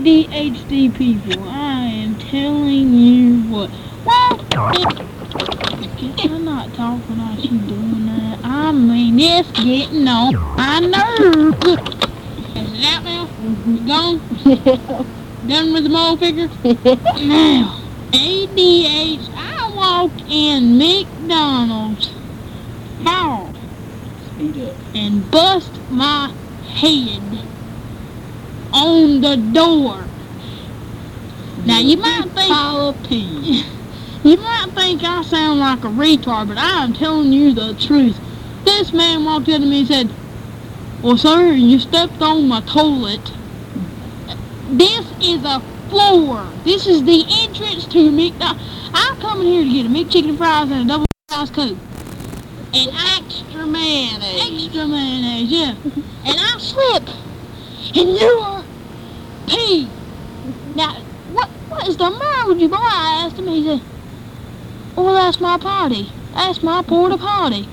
ADHD people, I am telling you what. Well, I'm not talking like you doing that. I mean, it's getting on my nerves. Is it out now? You gone? Done with the mole figure? now, ADH, I walked in McDonald's up. and bust my head on the door. Now you might think Pile of pee. you might think I sound like a retard, but I am telling you the truth. This man walked up to me and said, Well sir, you stepped on my toilet. This is a floor. This is the entrance to McDonald's. I'm coming here to get a McChicken fries and a double size Coke. And extra mayonnaise. Extra mayonnaise, yeah. and I slip. And you're pee. Now, what what is the matter with you, boy? I asked him. He said, well, that's my potty. That's my porta potty.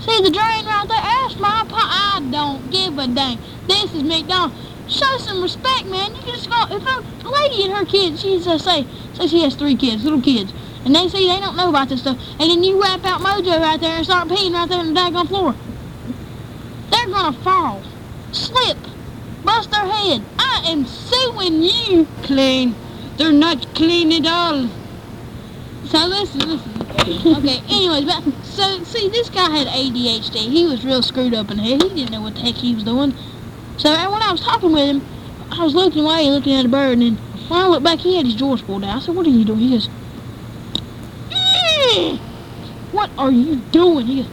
See the drain right there? That's my potty. I don't give a dang. This is McDonald's. Show some respect, man. You just go. If a lady and her kids, she's uh, say, say she has three kids, little kids, and they see they don't know about this stuff, and then you wrap out Mojo right there and start peeing right there on the daggone floor. They're gonna fall, slip, bust their head. I am suing you. Clean. They're not clean at all. So listen, listen. Okay, anyways, but so see, this guy had ADHD. He was real screwed up in the head. He didn't know what the heck he was doing. So when I was talking with him, I was looking away, looking at a bird, and then when I looked back, he had his drawers pulled out. I said, "What are you doing?" He goes, "Eh, "What are you doing?" He goes,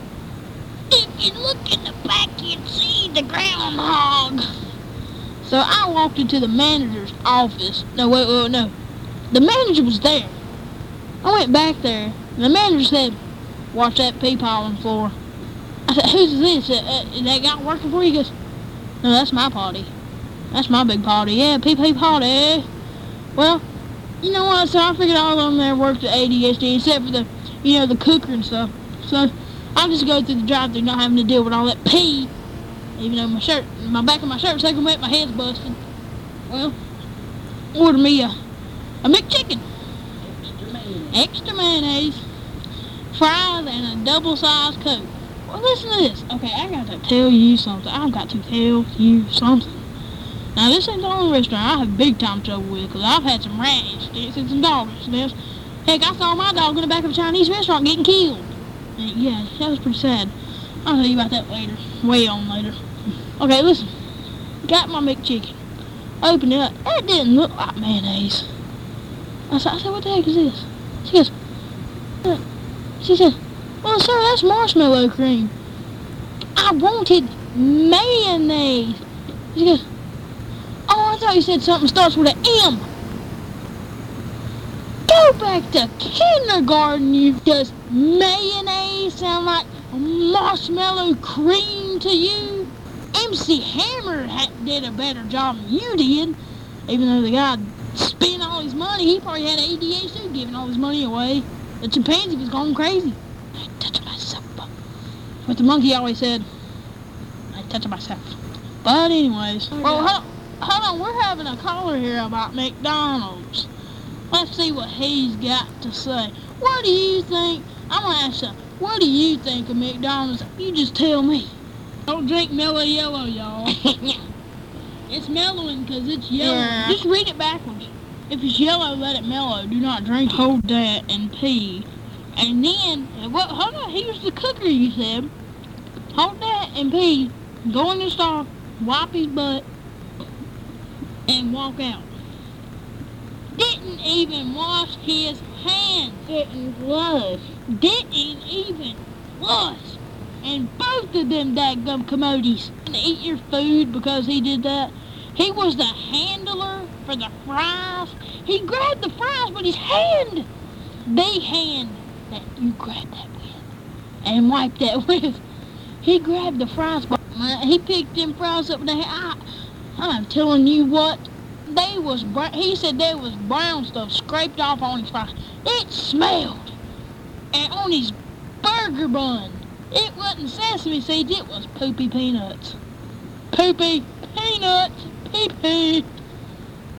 "If you look in the back, you'd see the groundhog." So I walked into the manager's office. No, wait, wait, no. The manager was there. I went back there, and the manager said, watch that pee pile on the floor. I said, who's this? Uh, that guy working for you? He goes, no, that's my party. That's my big party. Yeah, pee pee party. Well, you know what? So I figured all of them there worked at ADHD, except for the, you know, the cooker and stuff. So I'll just go through the drive-thru, not having to deal with all that pee. Even though my shirt, my back of my shirt's soaking wet, my head's busted. Well, order me a, a McChicken Extra man. extra mayonnaise, fries, and a double-sized Coke. Well, listen to this. Okay, I got to tell you something. I've got to tell you something. Now, this ain't the only restaurant I have big time trouble with, because I've had some rat incidents and some dog incidents. Heck, I saw my dog in the back of a Chinese restaurant getting killed. And yeah, that was pretty sad. I'll tell you about that later. Way on later. Okay, listen. Got my McChicken. Opened it up. That didn't look like mayonnaise. I said, I said, what the heck is this? She goes, "Uh," she said, well, sir, that's marshmallow cream. I wanted mayonnaise. She goes, oh, I thought you said something starts with an M. Go back to kindergarten, you does mayonnaise sound like marshmallow cream to you? MC Hammer did a better job than you did, even though the guy spent all his money. He probably had ADHD giving all his money away. The chimpanzee was going crazy. I touch myself. What the monkey always said. I touch myself. But anyways, well, hold on, hold on. We're having a caller here about McDonald's. Let's see what he's got to say. What do you think? I'm gonna ask you. What do you think of McDonald's? You just tell me. Don't drink mellow yellow, y'all. it's mellowing because it's yellow. Yeah. Just read it backwards. If it's yellow, let it mellow. Do not drink it. Hold that and pee. And then, well, hold on. Here's the cooker you said. Hold that and pee. Go in the stall, wipe his butt, and walk out. Didn't even wash his hands. Didn't flush. Didn't even flush. And both of them dadgum commodities to eat your food because he did that. He was the handler for the fries. He grabbed the fries with his hand. The hand that you grabbed that with and wiped that with. He grabbed the fries, but he picked them fries up with the hand. I, I'm telling you what, they was. He said there was brown stuff scraped off on his fries. It smelled. And on his burger bun, it wasn't sesame seeds, it was poopy peanuts. Poopy peanuts, pee pee.